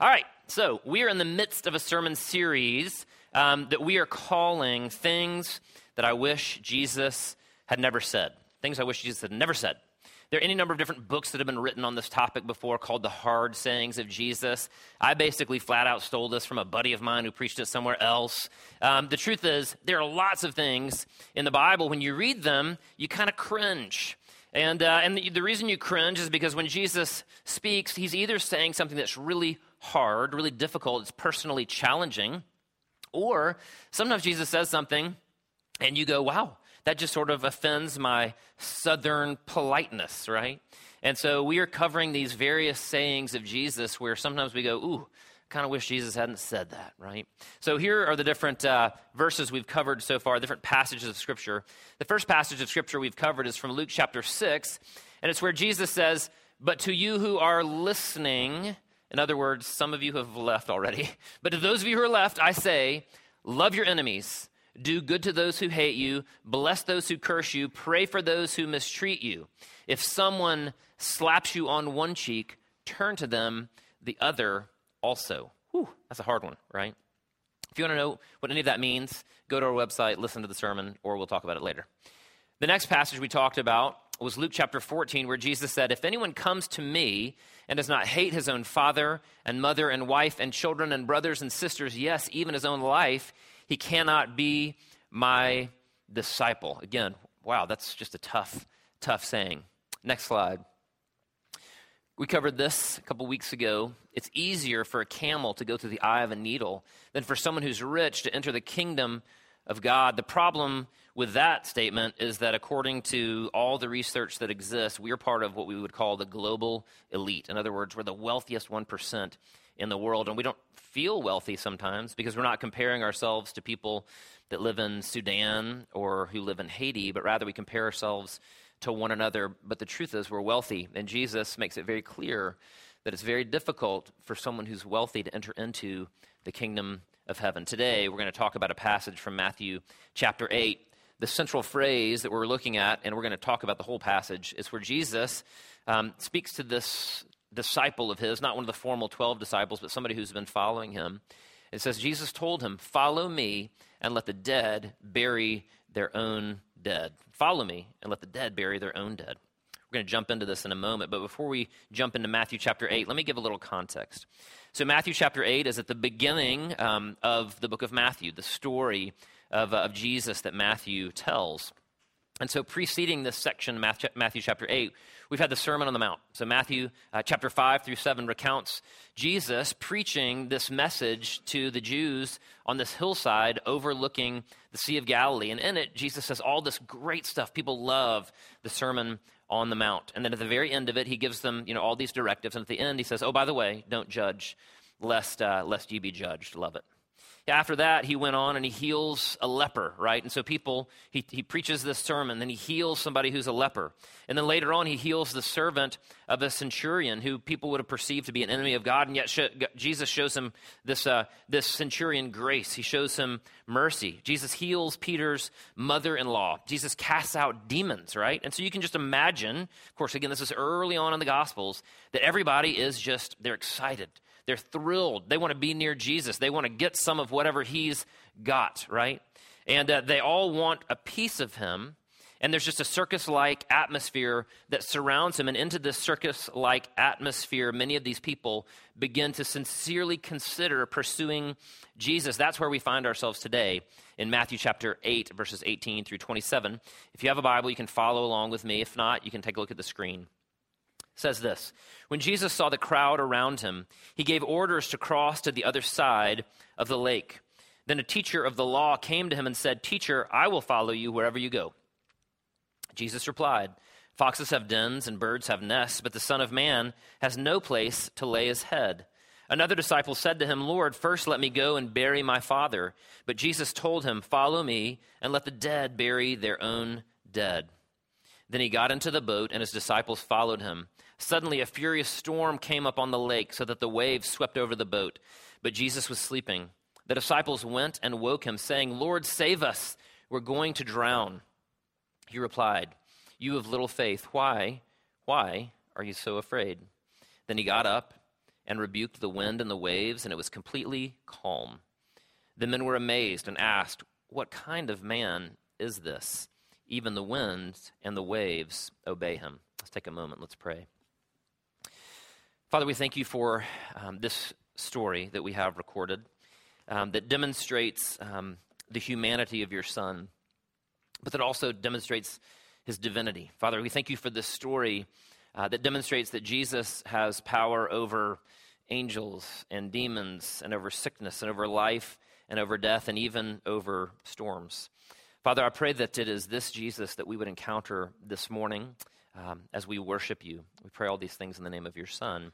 All right, so we are in the midst of a sermon series um, that we are calling Things That I Wish Jesus Had Never Said. Things I Wish Jesus Had Never Said. There are any number of different books that have been written on this topic before called The Hard Sayings of Jesus. I basically flat out stole this from a buddy of mine who preached it somewhere else. Um, the truth is, there are lots of things in the Bible, when you read them, you kind of cringe. And, uh, and the, the reason you cringe is because when Jesus speaks, he's either saying something that's really hard, really difficult, it's personally challenging. Or sometimes Jesus says something and you go, wow, that just sort of offends my southern politeness, right? And so we are covering these various sayings of Jesus where sometimes we go, ooh, kind of wish Jesus hadn't said that, right? So here are the different uh, verses we've covered so far, different passages of Scripture. The first passage of Scripture we've covered is from Luke chapter 6, and it's where Jesus says, But to you who are listening, in other words, some of you have left already. But to those of you who are left, I say, love your enemies, do good to those who hate you, bless those who curse you, pray for those who mistreat you. If someone slaps you on one cheek, turn to them the other also. Whew, that's a hard one, right? If you want to know what any of that means, go to our website, listen to the sermon, or we'll talk about it later. The next passage we talked about was Luke chapter 14, where Jesus said, If anyone comes to me and does not hate his own father and mother and wife and children and brothers and sisters, yes, even his own life, he cannot be my disciple. Again, wow, that's just a tough, tough saying. Next slide. We covered this a couple weeks ago. It's easier for a camel to go through the eye of a needle than for someone who's rich to enter the kingdom of God. The problem with that statement is that according to all the research that exists, we're part of what we would call the global elite. In other words, we're the wealthiest 1% in the world. And we don't feel wealthy sometimes because we're not comparing ourselves to people that live in Sudan or who live in Haiti, but rather we compare ourselves to one another. But the truth is, we're wealthy. And Jesus makes it very clear that it's very difficult for someone who's wealthy to enter into the kingdom of heaven. Today, we're going to talk about a passage from Matthew chapter 8 the central phrase that we're looking at, and we're going to talk about the whole passage, is where Jesus um, speaks to this disciple of his, not one of the formal 12 disciples, but somebody who's been following him. It says, Jesus told him, Follow me and let the dead bury their own dead. Follow me and let the dead bury their own dead. We're going to jump into this in a moment, but before we jump into Matthew chapter 8, let me give a little context. So, Matthew chapter 8 is at the beginning um, of the book of Matthew, the story of, uh, of Jesus that Matthew tells. And so, preceding this section, Matthew chapter 8, we've had the Sermon on the Mount. So, Matthew uh, chapter 5 through 7 recounts Jesus preaching this message to the Jews on this hillside overlooking the Sea of Galilee. And in it, Jesus says all this great stuff. People love the Sermon on the Mount. And then at the very end of it, he gives them you know, all these directives. And at the end, he says, Oh, by the way, don't judge, lest, uh, lest you be judged. Love it. After that, he went on and he heals a leper, right? And so people, he, he preaches this sermon, then he heals somebody who's a leper. And then later on, he heals the servant of a centurion who people would have perceived to be an enemy of God. And yet, sh- Jesus shows him this, uh, this centurion grace. He shows him mercy. Jesus heals Peter's mother in law. Jesus casts out demons, right? And so you can just imagine, of course, again, this is early on in the Gospels, that everybody is just, they're excited they're thrilled. They want to be near Jesus. They want to get some of whatever he's got, right? And uh, they all want a piece of him. And there's just a circus like atmosphere that surrounds him. And into this circus like atmosphere, many of these people begin to sincerely consider pursuing Jesus. That's where we find ourselves today in Matthew chapter 8, verses 18 through 27. If you have a Bible, you can follow along with me. If not, you can take a look at the screen says this When Jesus saw the crowd around him, he gave orders to cross to the other side of the lake. Then a teacher of the law came to him and said, Teacher, I will follow you wherever you go. Jesus replied, Foxes have dens and birds have nests, but the Son of Man has no place to lay his head. Another disciple said to him, Lord, first let me go and bury my father. But Jesus told him, Follow me and let the dead bury their own dead. Then he got into the boat, and his disciples followed him. Suddenly, a furious storm came up on the lake, so that the waves swept over the boat. But Jesus was sleeping. The disciples went and woke him, saying, Lord, save us. We're going to drown. He replied, You have little faith. Why? Why are you so afraid? Then he got up and rebuked the wind and the waves, and it was completely calm. The men were amazed and asked, What kind of man is this? Even the winds and the waves obey him. Let's take a moment. Let's pray. Father, we thank you for um, this story that we have recorded um, that demonstrates um, the humanity of your Son, but that also demonstrates his divinity. Father, we thank you for this story uh, that demonstrates that Jesus has power over angels and demons and over sickness and over life and over death and even over storms. Father, I pray that it is this Jesus that we would encounter this morning um, as we worship you. We pray all these things in the name of your Son,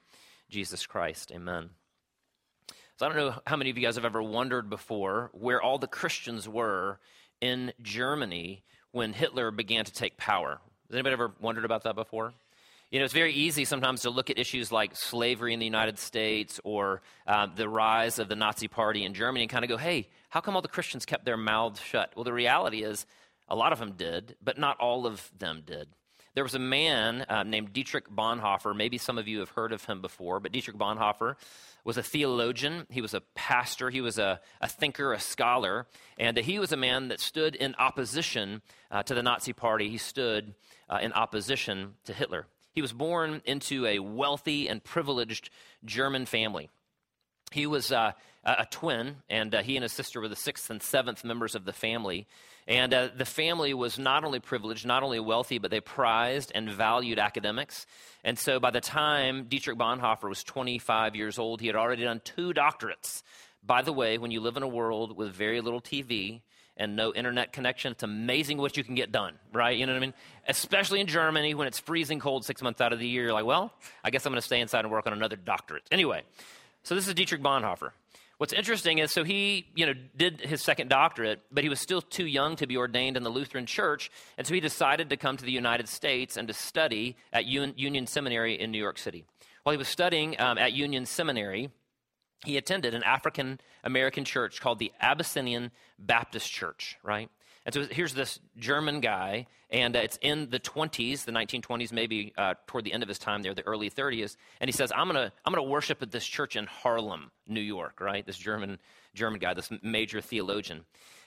Jesus Christ. Amen. So I don't know how many of you guys have ever wondered before where all the Christians were in Germany when Hitler began to take power. Has anybody ever wondered about that before? You know, it's very easy sometimes to look at issues like slavery in the United States or uh, the rise of the Nazi Party in Germany and kind of go, hey, how come all the Christians kept their mouths shut? Well, the reality is a lot of them did, but not all of them did. There was a man uh, named Dietrich Bonhoeffer. Maybe some of you have heard of him before, but Dietrich Bonhoeffer was a theologian. He was a pastor. He was a, a thinker, a scholar. And he was a man that stood in opposition uh, to the Nazi Party. He stood uh, in opposition to Hitler. He was born into a wealthy and privileged German family. He was uh, a twin, and uh, he and his sister were the sixth and seventh members of the family. And uh, the family was not only privileged, not only wealthy, but they prized and valued academics. And so by the time Dietrich Bonhoeffer was 25 years old, he had already done two doctorates. By the way, when you live in a world with very little TV, and no internet connection. It's amazing what you can get done, right? You know what I mean? Especially in Germany when it's freezing cold six months out of the year. You're like, well, I guess I'm going to stay inside and work on another doctorate. Anyway, so this is Dietrich Bonhoeffer. What's interesting is, so he, you know, did his second doctorate, but he was still too young to be ordained in the Lutheran Church, and so he decided to come to the United States and to study at Union Seminary in New York City. While he was studying um, at Union Seminary, he attended an African American church called the Abyssinian Baptist Church, right? And so here's this German guy, and uh, it's in the 20s, the 1920s, maybe uh, toward the end of his time there, the early 30s. And he says, "I'm gonna, I'm gonna worship at this church in Harlem, New York." Right? This German, German guy, this major theologian.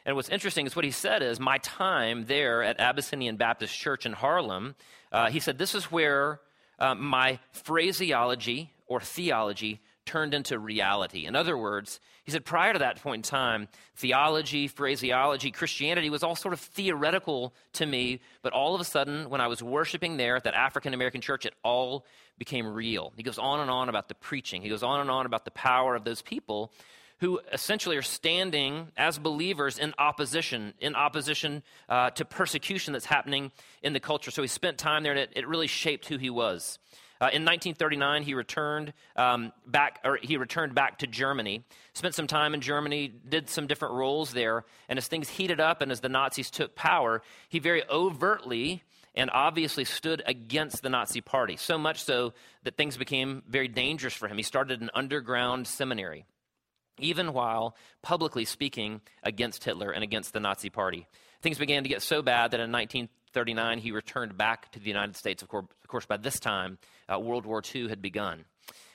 And what's interesting is what he said is, my time there at Abyssinian Baptist Church in Harlem, uh, he said, this is where uh, my phraseology or theology turned into reality. In other words, he said prior to that point in time, theology, phraseology, Christianity was all sort of theoretical to me, but all of a sudden, when I was worshiping there at that African American church, it all became real. He goes on and on about the preaching, he goes on and on about the power of those people who essentially are standing as believers in opposition, in opposition uh, to persecution that's happening in the culture. So he spent time there, and it, it really shaped who he was. Uh, in 1939, he returned um, back, or he returned back to Germany. Spent some time in Germany, did some different roles there, and as things heated up and as the Nazis took power, he very overtly and obviously stood against the Nazi Party. So much so that things became very dangerous for him. He started an underground seminary, even while publicly speaking against Hitler and against the Nazi Party. Things began to get so bad that in 19 39, he returned back to the United States. Of course, of course by this time, uh, World War II had begun.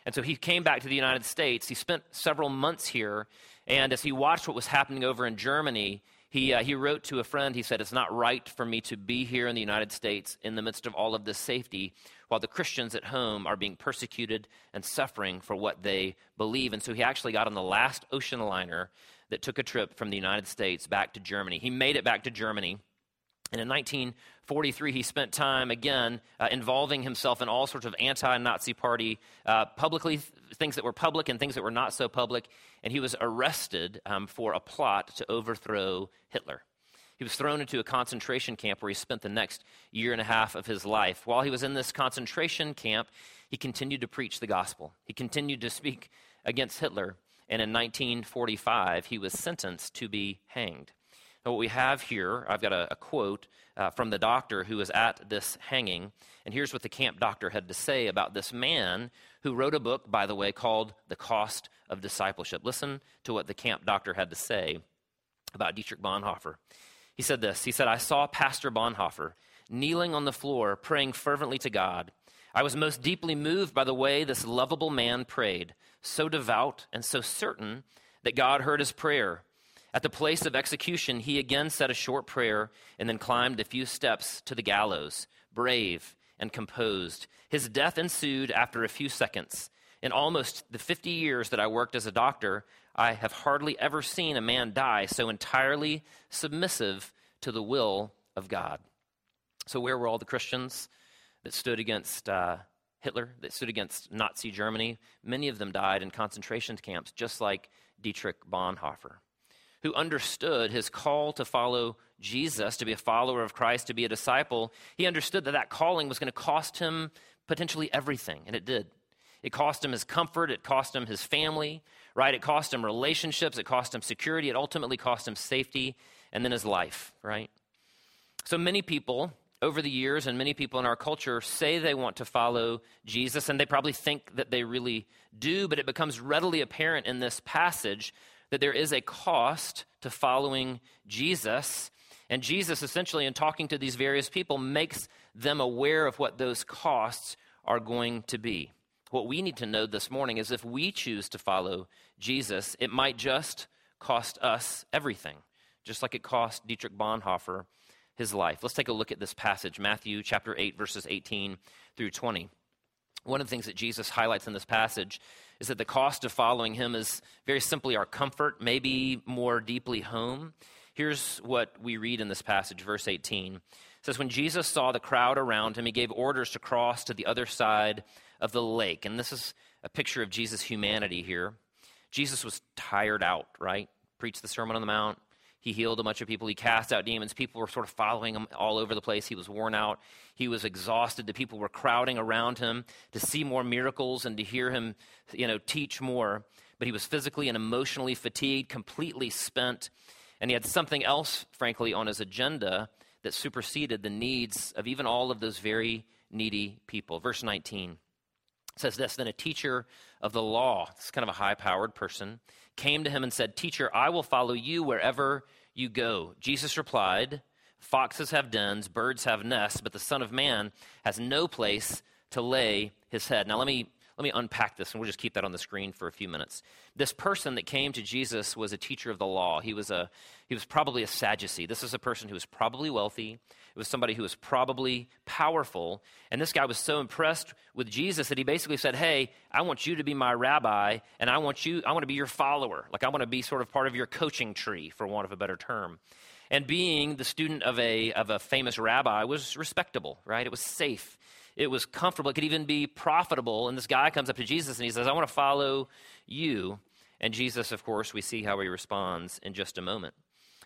And so he came back to the United States. He spent several months here. And as he watched what was happening over in Germany, he, uh, he wrote to a friend, he said, It's not right for me to be here in the United States in the midst of all of this safety while the Christians at home are being persecuted and suffering for what they believe. And so he actually got on the last ocean liner that took a trip from the United States back to Germany. He made it back to Germany. And in 1943, he spent time again uh, involving himself in all sorts of anti Nazi party, uh, publicly, th- things that were public and things that were not so public. And he was arrested um, for a plot to overthrow Hitler. He was thrown into a concentration camp where he spent the next year and a half of his life. While he was in this concentration camp, he continued to preach the gospel, he continued to speak against Hitler. And in 1945, he was sentenced to be hanged. What we have here, I've got a, a quote uh, from the doctor who was at this hanging. And here's what the camp doctor had to say about this man who wrote a book, by the way, called The Cost of Discipleship. Listen to what the camp doctor had to say about Dietrich Bonhoeffer. He said this He said, I saw Pastor Bonhoeffer kneeling on the floor, praying fervently to God. I was most deeply moved by the way this lovable man prayed, so devout and so certain that God heard his prayer. At the place of execution, he again said a short prayer and then climbed a few steps to the gallows, brave and composed. His death ensued after a few seconds. In almost the 50 years that I worked as a doctor, I have hardly ever seen a man die so entirely submissive to the will of God. So, where were all the Christians that stood against uh, Hitler, that stood against Nazi Germany? Many of them died in concentration camps, just like Dietrich Bonhoeffer, who understood his call to follow Jesus, to be a follower of Christ, to be a disciple. He understood that that calling was going to cost him potentially everything, and it did. It cost him his comfort. It cost him his family, right? It cost him relationships. It cost him security. It ultimately cost him safety and then his life, right? So many people over the years and many people in our culture say they want to follow Jesus and they probably think that they really do, but it becomes readily apparent in this passage that there is a cost to following Jesus. And Jesus, essentially, in talking to these various people, makes them aware of what those costs are going to be. What we need to know this morning is if we choose to follow Jesus, it might just cost us everything, just like it cost Dietrich Bonhoeffer his life. Let's take a look at this passage, Matthew chapter 8, verses 18 through 20. One of the things that Jesus highlights in this passage is that the cost of following him is very simply our comfort, maybe more deeply home. Here's what we read in this passage, verse 18. It says, When Jesus saw the crowd around him, he gave orders to cross to the other side of the lake. And this is a picture of Jesus' humanity here. Jesus was tired out, right? Preached the Sermon on the Mount. He healed a bunch of people. He cast out demons. People were sort of following him all over the place. He was worn out. He was exhausted. The people were crowding around him to see more miracles and to hear him, you know, teach more. But he was physically and emotionally fatigued, completely spent. And he had something else, frankly, on his agenda that superseded the needs of even all of those very needy people. Verse 19 says this Then a teacher of the law, this is kind of a high powered person, came to him and said, Teacher, I will follow you wherever you go. Jesus replied, Foxes have dens, birds have nests, but the Son of Man has no place to lay his head. Now, let me let me unpack this and we'll just keep that on the screen for a few minutes. This person that came to Jesus was a teacher of the law. He was, a, he was probably a Sadducee. This is a person who was probably wealthy. It was somebody who was probably powerful. And this guy was so impressed with Jesus that he basically said, Hey, I want you to be my rabbi, and I want you, I want to be your follower. Like I want to be sort of part of your coaching tree, for want of a better term. And being the student of a, of a famous rabbi was respectable, right? It was safe it was comfortable. It could even be profitable. And this guy comes up to Jesus and he says, I want to follow you. And Jesus, of course, we see how he responds in just a moment.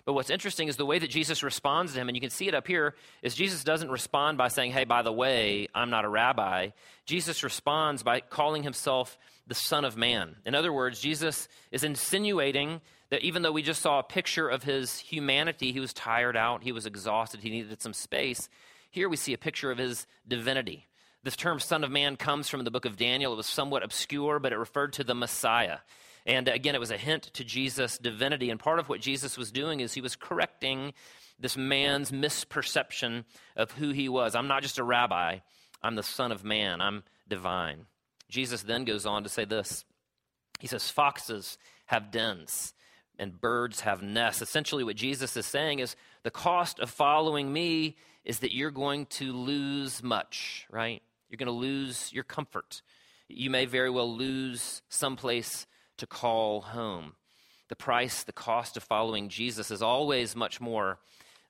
But what's interesting is the way that Jesus responds to him, and you can see it up here, is Jesus doesn't respond by saying, Hey, by the way, I'm not a rabbi. Jesus responds by calling himself the Son of Man. In other words, Jesus is insinuating that even though we just saw a picture of his humanity, he was tired out, he was exhausted, he needed some space, here we see a picture of his divinity. This term, Son of Man, comes from the book of Daniel. It was somewhat obscure, but it referred to the Messiah. And again, it was a hint to Jesus' divinity. And part of what Jesus was doing is he was correcting this man's misperception of who he was. I'm not just a rabbi, I'm the Son of Man, I'm divine. Jesus then goes on to say this He says, Foxes have dens and birds have nests. Essentially, what Jesus is saying is the cost of following me is that you're going to lose much, right? You're going to lose your comfort. You may very well lose someplace to call home. The price, the cost of following Jesus is always much more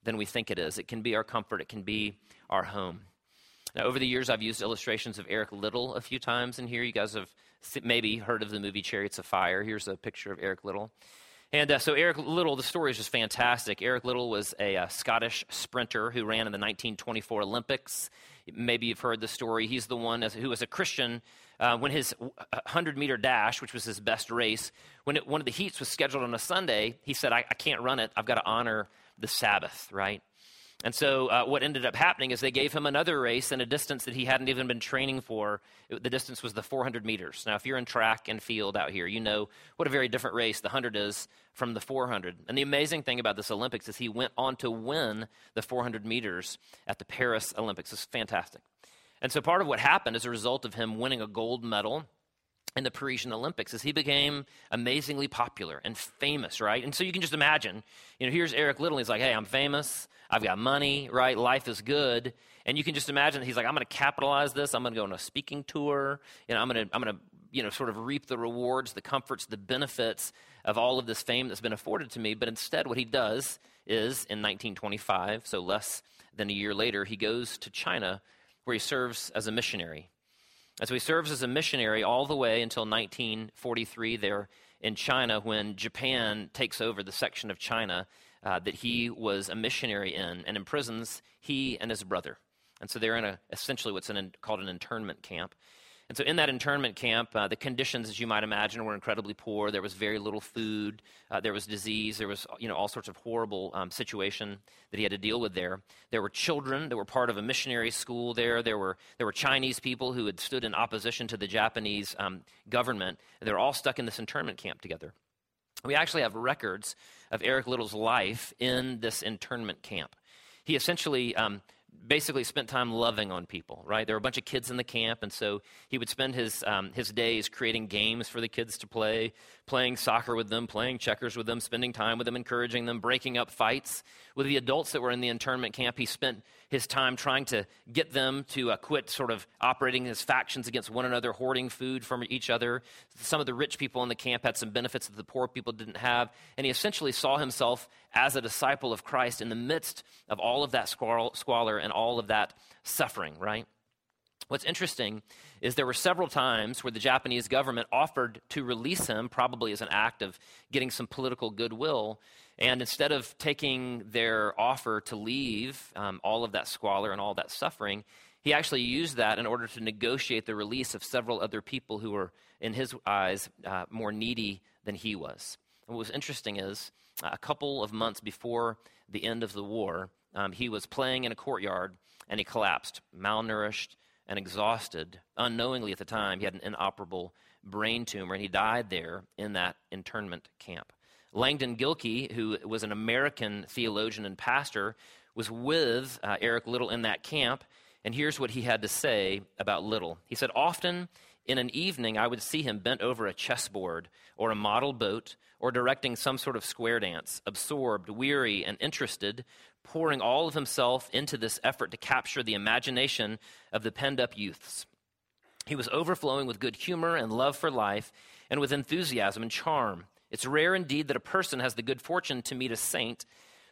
than we think it is. It can be our comfort, it can be our home. Now, over the years, I've used illustrations of Eric Liddell a few times in here. You guys have maybe heard of the movie Chariots of Fire. Here's a picture of Eric Liddell. And uh, so, Eric Liddell, the story is just fantastic. Eric Liddell was a uh, Scottish sprinter who ran in the 1924 Olympics. Maybe you've heard the story. He's the one as, who was a Christian uh, when his 100 meter dash, which was his best race, when it, one of the heats was scheduled on a Sunday, he said, I, I can't run it. I've got to honor the Sabbath, right? And so, uh, what ended up happening is they gave him another race in a distance that he hadn't even been training for. It, the distance was the 400 meters. Now, if you're in track and field out here, you know what a very different race the 100 is from the 400. And the amazing thing about this Olympics is he went on to win the 400 meters at the Paris Olympics. It's fantastic. And so part of what happened as a result of him winning a gold medal in the Parisian Olympics is he became amazingly popular and famous, right? And so you can just imagine, you know, here's Eric Liddell. He's like, hey, I'm famous. I've got money, right? Life is good. And you can just imagine he's like, I'm going to capitalize this. I'm going to go on a speaking tour. You know, I'm going to, I'm going to, you know, sort of reap the rewards, the comforts, the benefits of all of this fame that's been afforded to me. But instead, what he does is in 1925, so less than a year later, he goes to China where he serves as a missionary. So he serves as a missionary all the way until 1943 there in China when Japan takes over the section of China uh, that he was a missionary in and imprisons he and his brother. And so they're in a, essentially what's called an internment camp. And so, in that internment camp, uh, the conditions, as you might imagine, were incredibly poor. There was very little food. Uh, there was disease. There was, you know, all sorts of horrible um, situation that he had to deal with there. There were children that were part of a missionary school there. There were there were Chinese people who had stood in opposition to the Japanese um, government. They're all stuck in this internment camp together. We actually have records of Eric Liddell's life in this internment camp. He essentially um, basically spent time loving on people, right? There were a bunch of kids in the camp, and so he would spend his, um, his days creating games for the kids to play, playing soccer with them, playing checkers with them, spending time with them, encouraging them, breaking up fights. With the adults that were in the internment camp, he spent his time trying to get them to uh, quit sort of operating as factions against one another, hoarding food from each other. Some of the rich people in the camp had some benefits that the poor people didn't have, and he essentially saw himself as a disciple of Christ in the midst of all of that squalor and all of that suffering, right? What's interesting is there were several times where the Japanese government offered to release him, probably as an act of getting some political goodwill. And instead of taking their offer to leave um, all of that squalor and all that suffering, he actually used that in order to negotiate the release of several other people who were, in his eyes, uh, more needy than he was. And what was interesting is a couple of months before the end of the war, um, he was playing in a courtyard and he collapsed, malnourished and exhausted. Unknowingly at the time, he had an inoperable brain tumor, and he died there in that internment camp. Langdon Gilkey, who was an American theologian and pastor, was with uh, Eric Liddell in that camp, and here's what he had to say about Liddell. He said, Often in an evening, I would see him bent over a chessboard or a model boat or directing some sort of square dance, absorbed, weary, and interested, pouring all of himself into this effort to capture the imagination of the penned up youths. He was overflowing with good humor and love for life and with enthusiasm and charm. It's rare indeed that a person has the good fortune to meet a saint,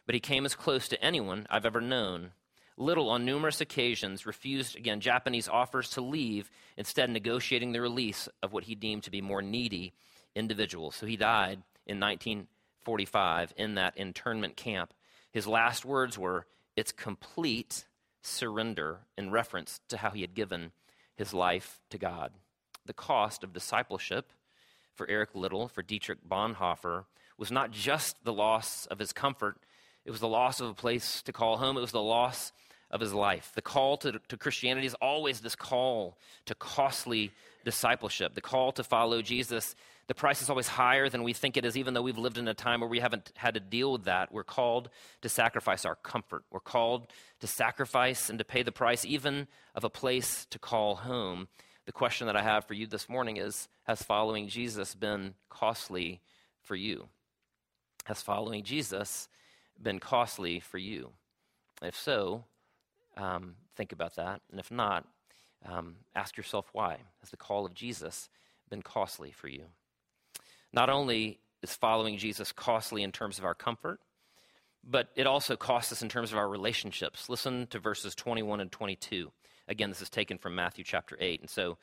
but he came as close to anyone I've ever known. Liddell, on numerous occasions, refused again Japanese offers to leave, instead, negotiating the release of what he deemed to be more needy individuals. So he died in 1945 in that internment camp his last words were, It's complete surrender, in reference to how he had given his life to God. The cost of discipleship for Eric Liddell, for Dietrich Bonhoeffer, was not just the loss of his comfort, it was the loss of a place to call home, it was the loss of his life. The call to, to Christianity is always this call to costly discipleship, the call to follow Jesus the price is always higher than we think it is, even though we've lived in a time where we haven't had to deal with that. We're called to sacrifice our comfort. We're called to sacrifice and to pay the price, even of a place to call home. The question that I have for you this morning is Has following Jesus been costly for you? Has following Jesus been costly for you? If so, um, think about that. And if not, um, ask yourself why. Has the call of Jesus been costly for you? Not only is following Jesus costly in terms of our comfort, but it also costs us in terms of our relationships. Listen to verses 21 and 22. Again, this is taken from Matthew chapter 8. And so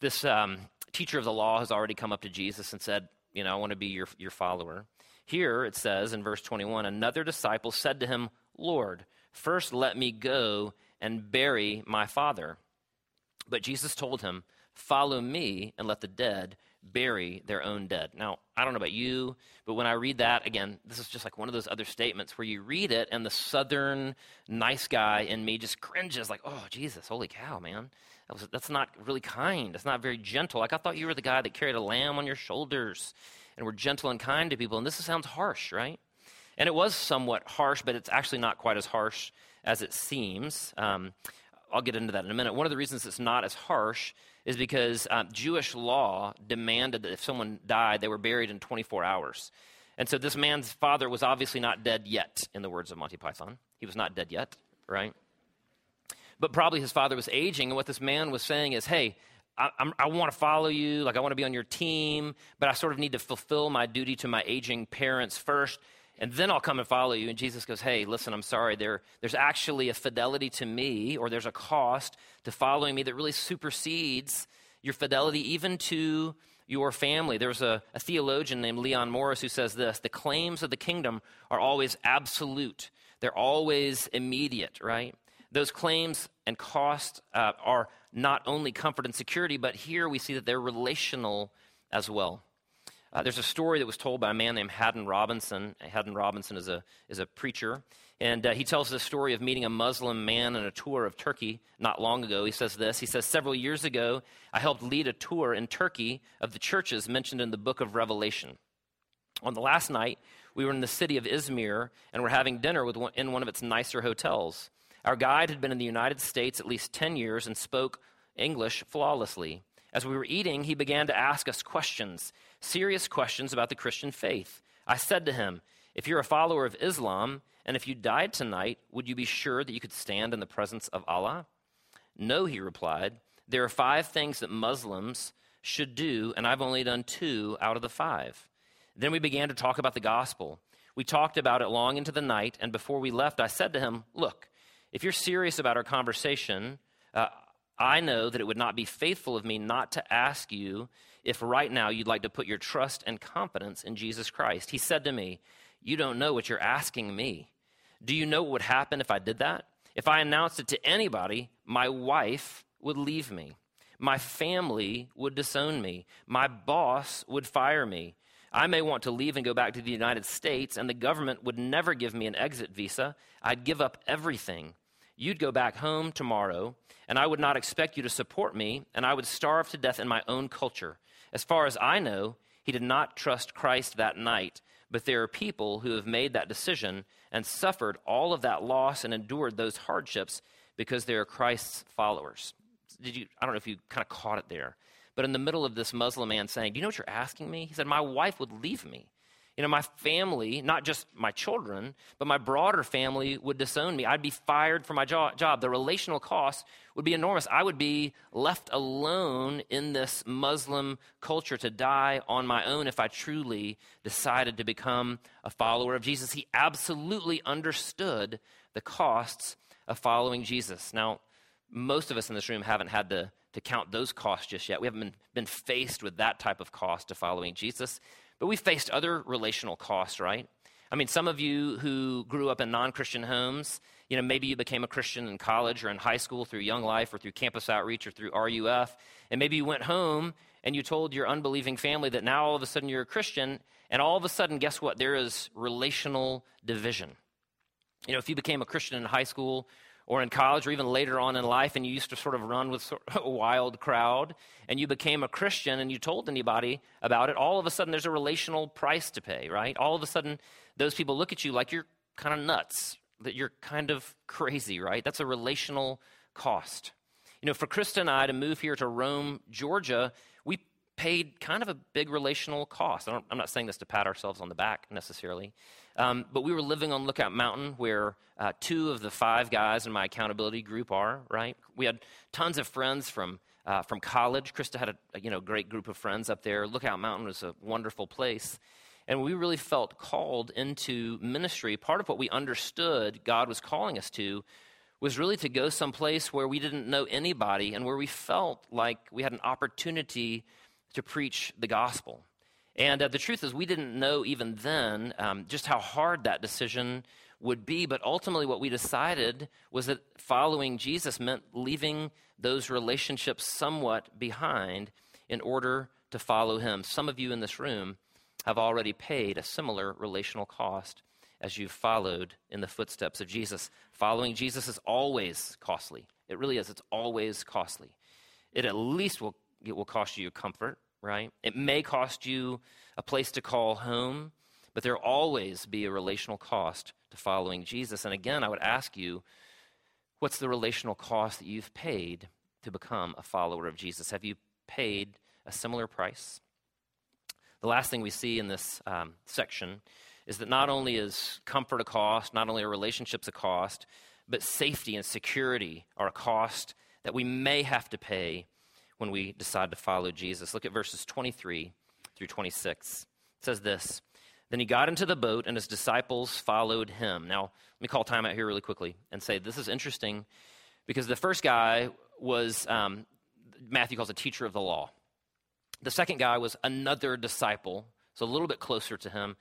this um, teacher of the law has already come up to Jesus and said, You know, I want to be your, your follower. Here it says in verse 21 another disciple said to him, Lord, first let me go and bury my father. But Jesus told him, Follow me and let the dead bury their own dead. Now, I don't know about you, but when I read that, again, this is just like one of those other statements where you read it and the southern nice guy in me just cringes, like, oh, Jesus, holy cow, man. That was, that's not really kind. It's not very gentle. Like, I thought you were the guy that carried a lamb on your shoulders and were gentle and kind to people. And this sounds harsh, right? And it was somewhat harsh, but it's actually not quite as harsh as it seems. Um, I'll get into that in a minute. One of the reasons it's not as harsh is because um, Jewish law demanded that if someone died, they were buried in 24 hours. And so this man's father was obviously not dead yet, in the words of Monty Python. He was not dead yet, right? But probably his father was aging, and what this man was saying is, hey, I, I want to follow you, like I want to be on your team, but I sort of need to fulfill my duty to my aging parents first, and then I'll come and follow you. And Jesus goes, hey, listen, I'm sorry. There, there's actually a fidelity to me, or there's a cost to following me that really supersedes your fidelity even to your family. There's a, a theologian named Leon Morris who says this the claims of the kingdom are always absolute, they're always immediate, right? Those claims and cost uh, are not only comfort and security, but here we see that they're relational as well. Uh, there's a story that was told by a man named Haddon Robinson. Haddon Robinson is a, is a preacher. And uh, he tells the story of meeting a Muslim man on a tour of Turkey not long ago. He says this He says, Several years ago, I helped lead a tour in Turkey of the churches mentioned in the book of Revelation. On the last night, we were in the city of Izmir and were having dinner with one, in one of its nicer hotels. Our guide had been in the United States at least 10 years and spoke English flawlessly. As we were eating, he began to ask us questions, serious questions about the Christian faith. I said to him, If you're a follower of Islam, and if you died tonight, would you be sure that you could stand in the presence of Allah? No, he replied. There are five things that Muslims should do, and I've only done two out of the five. Then we began to talk about the gospel. We talked about it long into the night, and before we left, I said to him, Look, if you're serious about our conversation, uh, I know that it would not be faithful of me not to ask you if right now you'd like to put your trust and confidence in Jesus Christ. He said to me, You don't know what you're asking me. Do you know what would happen if I did that? If I announced it to anybody, my wife would leave me. My family would disown me. My boss would fire me. I may want to leave and go back to the United States, and the government would never give me an exit visa. I'd give up everything. You'd go back home tomorrow, and I would not expect you to support me, and I would starve to death in my own culture. As far as I know, he did not trust Christ that night, but there are people who have made that decision and suffered all of that loss and endured those hardships because they are Christ's followers. Did you I don't know if you kind of caught it there. But in the middle of this Muslim man saying, "Do you know what you're asking me?" He said, "My wife would leave me. You know, my family, not just my children, but my broader family would disown me. I'd be fired from my jo- job. The relational cost would be enormous. I would be left alone in this Muslim culture to die on my own if I truly decided to become a follower of Jesus. He absolutely understood the costs of following Jesus. Now, most of us in this room haven't had to, to count those costs just yet. We haven't been, been faced with that type of cost to following Jesus. But we faced other relational costs, right? I mean, some of you who grew up in non Christian homes, you know, maybe you became a Christian in college or in high school through Young Life or through Campus Outreach or through RUF. And maybe you went home and you told your unbelieving family that now all of a sudden you're a Christian. And all of a sudden, guess what? There is relational division. You know, if you became a Christian in high school or in college or even later on in life and you used to sort of run with a wild crowd and you became a Christian and you told anybody about it, all of a sudden there's a relational price to pay, right? All of a sudden those people look at you like you're kind of nuts, that you're kind of crazy, right? That's a relational cost. You know, for Krista and I to move here to Rome, Georgia, paid kind of a big relational cost. I am not saying this to pat ourselves on the back necessarily, um, but we were living on Lookout Mountain where uh, two of the five guys in my accountability group are, right? We had tons of friends from, uh, from college. Krista had a, a, you know, great group of friends up there. Lookout Mountain was a wonderful place. And we really felt called into ministry. Part of what we understood God was calling us to was really to go someplace where we didn't know anybody and where we felt like we had an opportunity to preach the gospel. And uh, the truth is, we didn't know even then um, just how hard that decision would be. But ultimately, what we decided was that following Jesus meant leaving those relationships somewhat behind in order to follow him. Some of you in this room have already paid a similar relational cost as you've followed in the footsteps of Jesus. Following Jesus is always costly. It really is. It's always costly. It at least will, it will cost you your comfort right? It may cost you a place to call home, but there'll always be a relational cost to following Jesus. And again, I would ask you, What's the relational cost that you've paid to become a follower of Jesus? Have you paid a similar price? The last thing we see in this um, section is that not only is comfort a cost, not only are relationships a cost, but safety and security are a cost that we may have to pay when we decide to follow Jesus. Look at verses 23 through 26. It says this Then he got into the boat, and his disciples followed him. Now, let me call time out here really quickly and say this is interesting because the first guy was, um, Matthew calls a teacher of the law. The second guy was another disciple, so a little bit closer to him.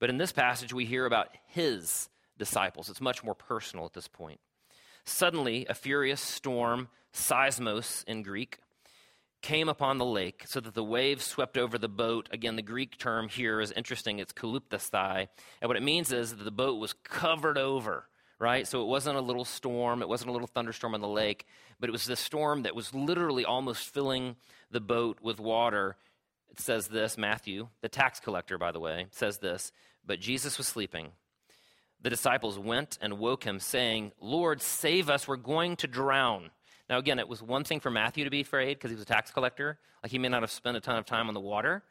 But in this passage, we hear about his disciples. It's much more personal at this point. Suddenly, a furious storm, seismos in Greek, came upon the lake so that the waves swept over the boat. Again, the Greek term here is interesting. It's kaluptasthai. And what it means is that the boat was covered over, right? So it wasn't a little storm, it wasn't a little thunderstorm on the lake, but it was the storm that was literally almost filling the boat with water. It says this, Matthew, the tax collector, by the way, says this, but Jesus was sleeping. The disciples went and woke him, saying, Lord, save us, we're going to drown. Now, again, it was one thing for Matthew to be afraid because he was a tax collector. Like he may not have spent a ton of time on the water.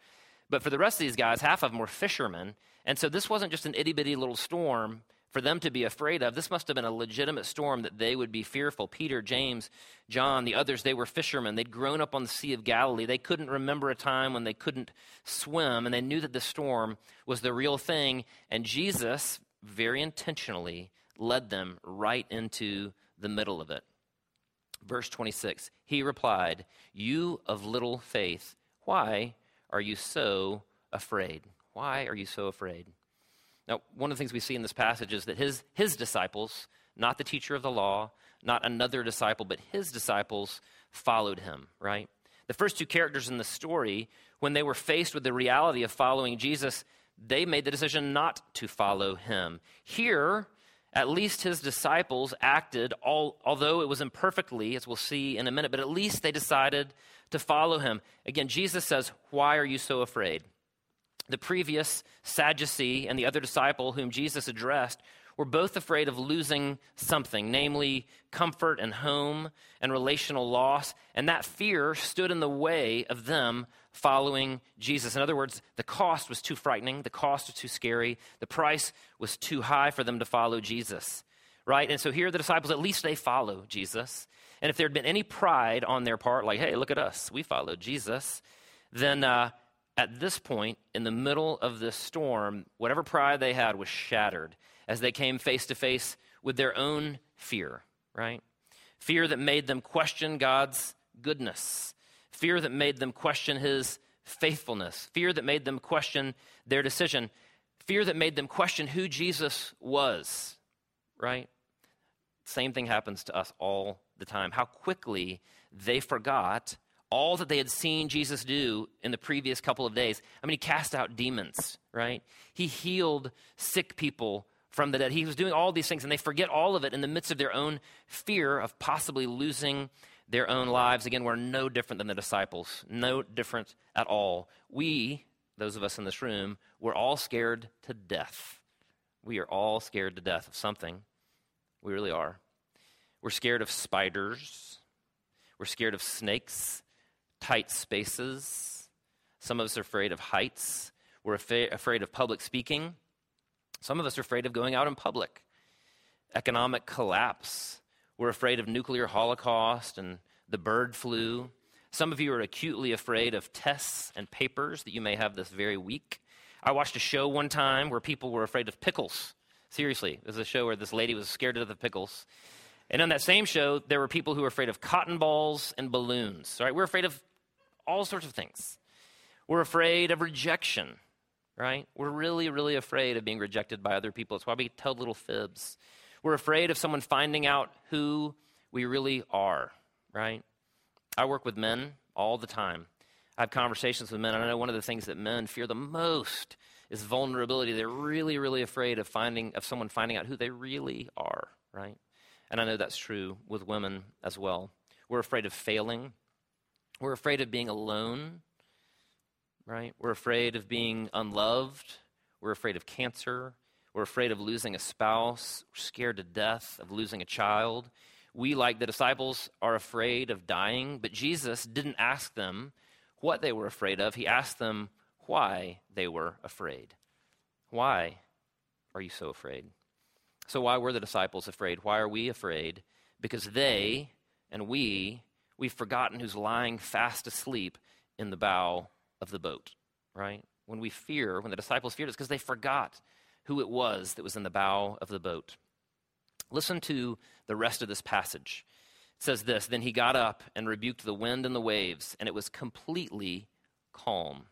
But for the rest of these guys, half of them were fishermen. And so this wasn't just an itty bitty little storm for them to be afraid of. This must have been a legitimate storm that they would be fearful. Peter, James, John, the others, they were fishermen. They'd grown up on the Sea of Galilee. They couldn't remember a time when they couldn't swim, and they knew that the storm was the real thing. And Jesus, very intentionally, led them right into the middle of it. Verse 26 He replied, You of little faith, why are you so afraid? Why are you so afraid? Now, one of the things we see in this passage is that his, his disciples, not the teacher of the law, not another disciple, but his disciples followed him, right? The first two characters in the story, when they were faced with the reality of following Jesus, they made the decision not to follow him. Here, at least his disciples acted, all, although it was imperfectly, as we'll see in a minute, but at least they decided to follow him. Again, Jesus says, Why are you so afraid? The previous Sadducee and the other disciple whom Jesus addressed were both afraid of losing something, namely comfort and home and relational loss, and that fear stood in the way of them following Jesus. In other words, the cost was too frightening, the cost was too scary, the price was too high for them to follow Jesus. Right? And so here the disciples, at least they follow Jesus. And if there had been any pride on their part, like, hey, look at us, we followed Jesus, then uh, at this point, in the middle of this storm, whatever pride they had was shattered as they came face to face with their own fear, right? Fear that made them question God's goodness, fear that made them question his faithfulness, fear that made them question their decision, fear that made them question who Jesus was, right? Same thing happens to us all the time. How quickly they forgot all that they had seen Jesus do in the previous couple of days. I mean, he cast out demons, right? He healed sick people from the dead. He was doing all these things, and they forget all of it in the midst of their own fear of possibly losing their own lives. Again, we're no different than the disciples, no different at all. We, those of us in this room, we're all scared to death. We are all scared to death of something. We really are. We're scared of spiders. We're scared of snakes tight spaces. Some of us are afraid of heights. We're af- afraid of public speaking. Some of us are afraid of going out in public. Economic collapse. We're afraid of nuclear holocaust and the bird flu. Some of you are acutely afraid of tests and papers that you may have this very week. I watched a show one time where people were afraid of pickles. Seriously, it was a show where this lady was scared of the pickles. And on that same show, there were people who were afraid of cotton balls and balloons. Right? We're afraid of all sorts of things. We're afraid of rejection, right? We're really, really afraid of being rejected by other people. It's why we tell little fibs. We're afraid of someone finding out who we really are, right? I work with men all the time. I have conversations with men, and I know one of the things that men fear the most is vulnerability. They're really, really afraid of finding of someone finding out who they really are, right? And I know that's true with women as well. We're afraid of failing. We're afraid of being alone, right? We're afraid of being unloved. We're afraid of cancer. We're afraid of losing a spouse. We're scared to death of losing a child. we, like the disciples, are afraid of dying, but Jesus didn't ask them what they were afraid of. He asked them why they were afraid. Why are you so afraid? So, why were the disciples afraid? Why are we afraid? Because they and we, we've forgotten who's lying fast asleep in the bow of the boat, right? When we fear, when the disciples feared, it's because they forgot who it was that was in the bow of the boat. Listen to the rest of this passage. It says this Then he got up and rebuked the wind and the waves, and it was completely calm.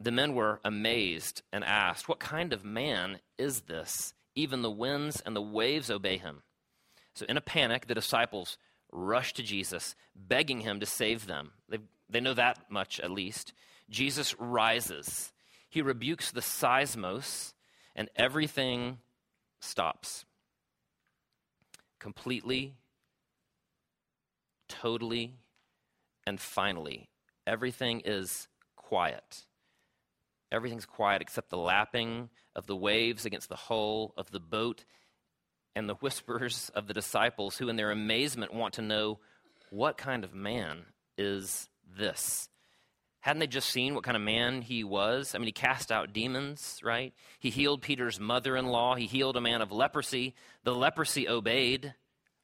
The men were amazed and asked, What kind of man is this? Even the winds and the waves obey him. So, in a panic, the disciples rush to Jesus, begging him to save them. They, they know that much at least. Jesus rises. He rebukes the seismos, and everything stops. Completely, totally, and finally. Everything is quiet. Everything's quiet except the lapping of the waves against the hull of the boat and the whispers of the disciples, who in their amazement want to know what kind of man is this? Hadn't they just seen what kind of man he was? I mean, he cast out demons, right? He healed Peter's mother in law. He healed a man of leprosy. The leprosy obeyed,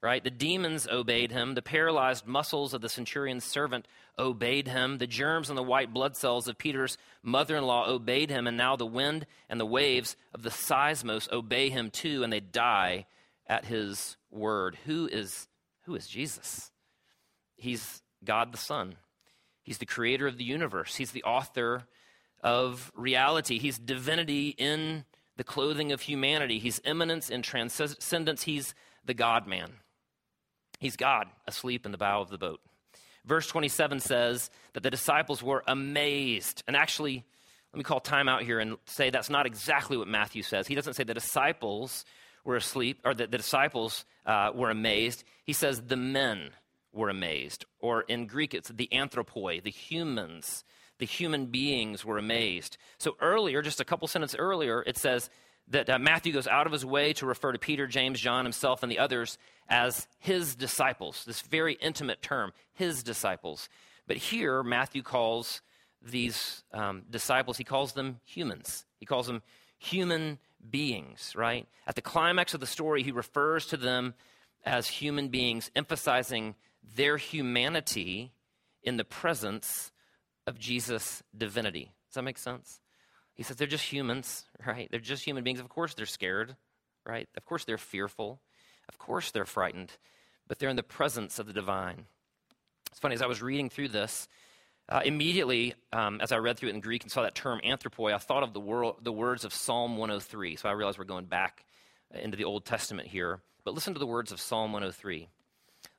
right? The demons obeyed him. The paralyzed muscles of the centurion's servant obeyed him. The germs in the white blood cells of Peter's mother in law obeyed him. And now the wind and the waves of the seismos obey him too, and they die at his word. Who is, who is Jesus? He's God the Son. He's the creator of the universe. He's the author of reality. He's divinity in the clothing of humanity. He's immanence and transcendence. He's the God man. He's God asleep in the bow of the boat. Verse 27 says that the disciples were amazed. And actually, let me call time out here and say that's not exactly what Matthew says. He doesn't say the disciples were asleep or that the disciples uh, were amazed. He says the men were amazed. Or in Greek, it's the anthropoi, the humans, the human beings were amazed. So earlier, just a couple sentences earlier, it says that uh, Matthew goes out of his way to refer to Peter, James, John, himself, and the others as his disciples. This very intimate term, his disciples. But here, Matthew calls these um, disciples, he calls them humans. He calls them human beings, right? At the climax of the story, he refers to them as human beings, emphasizing their humanity in the presence of Jesus' divinity. Does that make sense? He says they're just humans, right? They're just human beings. Of course they're scared, right? Of course they're fearful. Of course they're frightened, but they're in the presence of the divine. It's funny, as I was reading through this, uh, immediately, um, as I read through it in Greek and saw that term anthropoi, I thought of the, world, the words of Psalm 103. So I realized we're going back into the Old Testament here. But listen to the words of Psalm 103.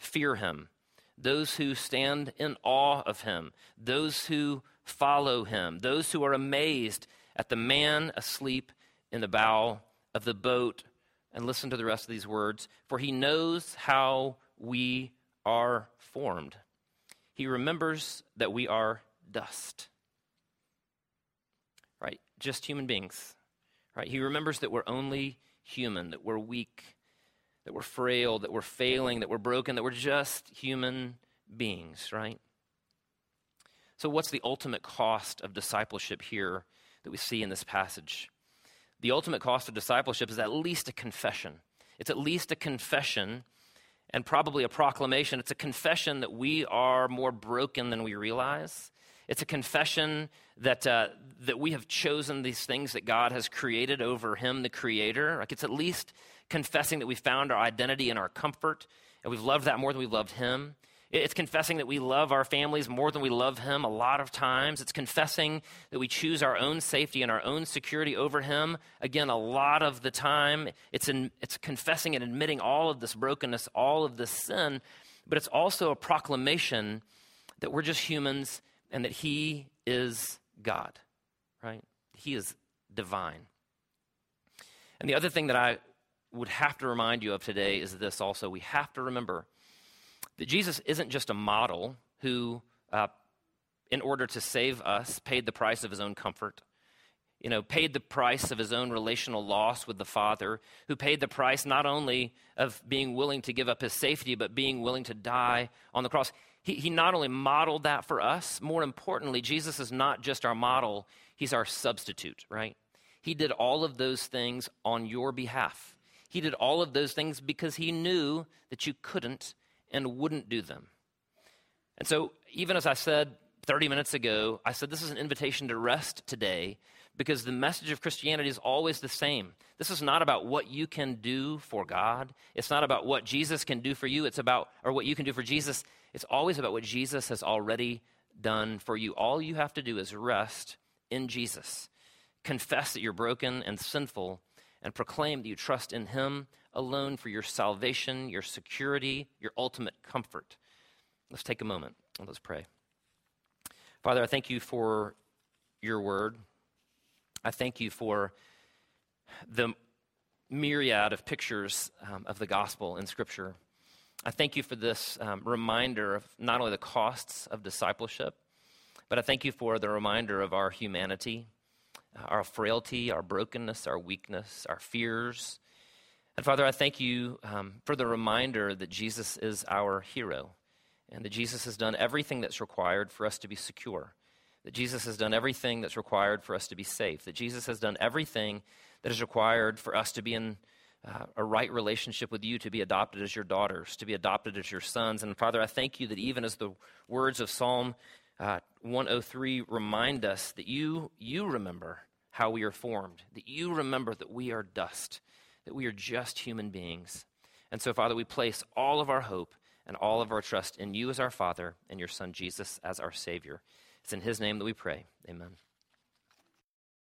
fear him, those who stand in awe of him, those who follow him, those who are amazed at the man asleep in the bow of the boat. And listen to the rest of these words for he knows how we are formed. He remembers that we are dust. Right? Just human beings. Right? He remembers that we're only human, that we're weak, that we're frail, that we're failing, that we're broken, that we're just human beings, right? So, what's the ultimate cost of discipleship here that we see in this passage? The ultimate cost of discipleship is at least a confession. It's at least a confession and probably a proclamation. It's a confession that we are more broken than we realize. It's a confession that, uh, that we have chosen these things that God has created over Him, the Creator. Like it's at least confessing that we found our identity in our comfort, and we've loved that more than we've loved Him. It's confessing that we love our families more than we love Him a lot of times. It's confessing that we choose our own safety and our own security over Him, again, a lot of the time. It's, in, it's confessing and admitting all of this brokenness, all of this sin, but it's also a proclamation that we're just humans and that He is God, right? He is divine. And the other thing that I would have to remind you of today is this also. We have to remember that Jesus isn't just a model who, uh, in order to save us, paid the price of his own comfort, you know, paid the price of his own relational loss with the Father, who paid the price not only of being willing to give up his safety, but being willing to die on the cross. He, he not only modeled that for us, more importantly, Jesus is not just our model, he's our substitute, right? He did all of those things on your behalf. He did all of those things because he knew that you couldn't and wouldn't do them. And so, even as I said 30 minutes ago, I said this is an invitation to rest today because the message of Christianity is always the same. This is not about what you can do for God. It's not about what Jesus can do for you. It's about, or what you can do for Jesus. It's always about what Jesus has already done for you. All you have to do is rest in Jesus. Confess that you're broken and sinful and proclaim that you trust in Him alone for your salvation, your security, your ultimate comfort. Let's take a moment and let's pray. Father, I thank you for your word. I thank you for the myriad of pictures um, of the gospel in Scripture. I thank you for this um, reminder of not only the costs of discipleship, but I thank you for the reminder of our humanity, our frailty, our brokenness, our weakness, our fears, and Father, I thank you um, for the reminder that Jesus is our hero and that Jesus has done everything that's required for us to be secure, that Jesus has done everything that's required for us to be safe, that Jesus has done everything that is required for us to be in uh, a right relationship with you, to be adopted as your daughters, to be adopted as your sons. And Father, I thank you that even as the words of Psalm uh, 103 remind us that you, you remember how we are formed, that you remember that we are dust that we are just human beings. And so, Father, we place all of our hope and all of our trust in you as our Father and your Son Jesus as our Savior. It's in His name that we pray. Amen.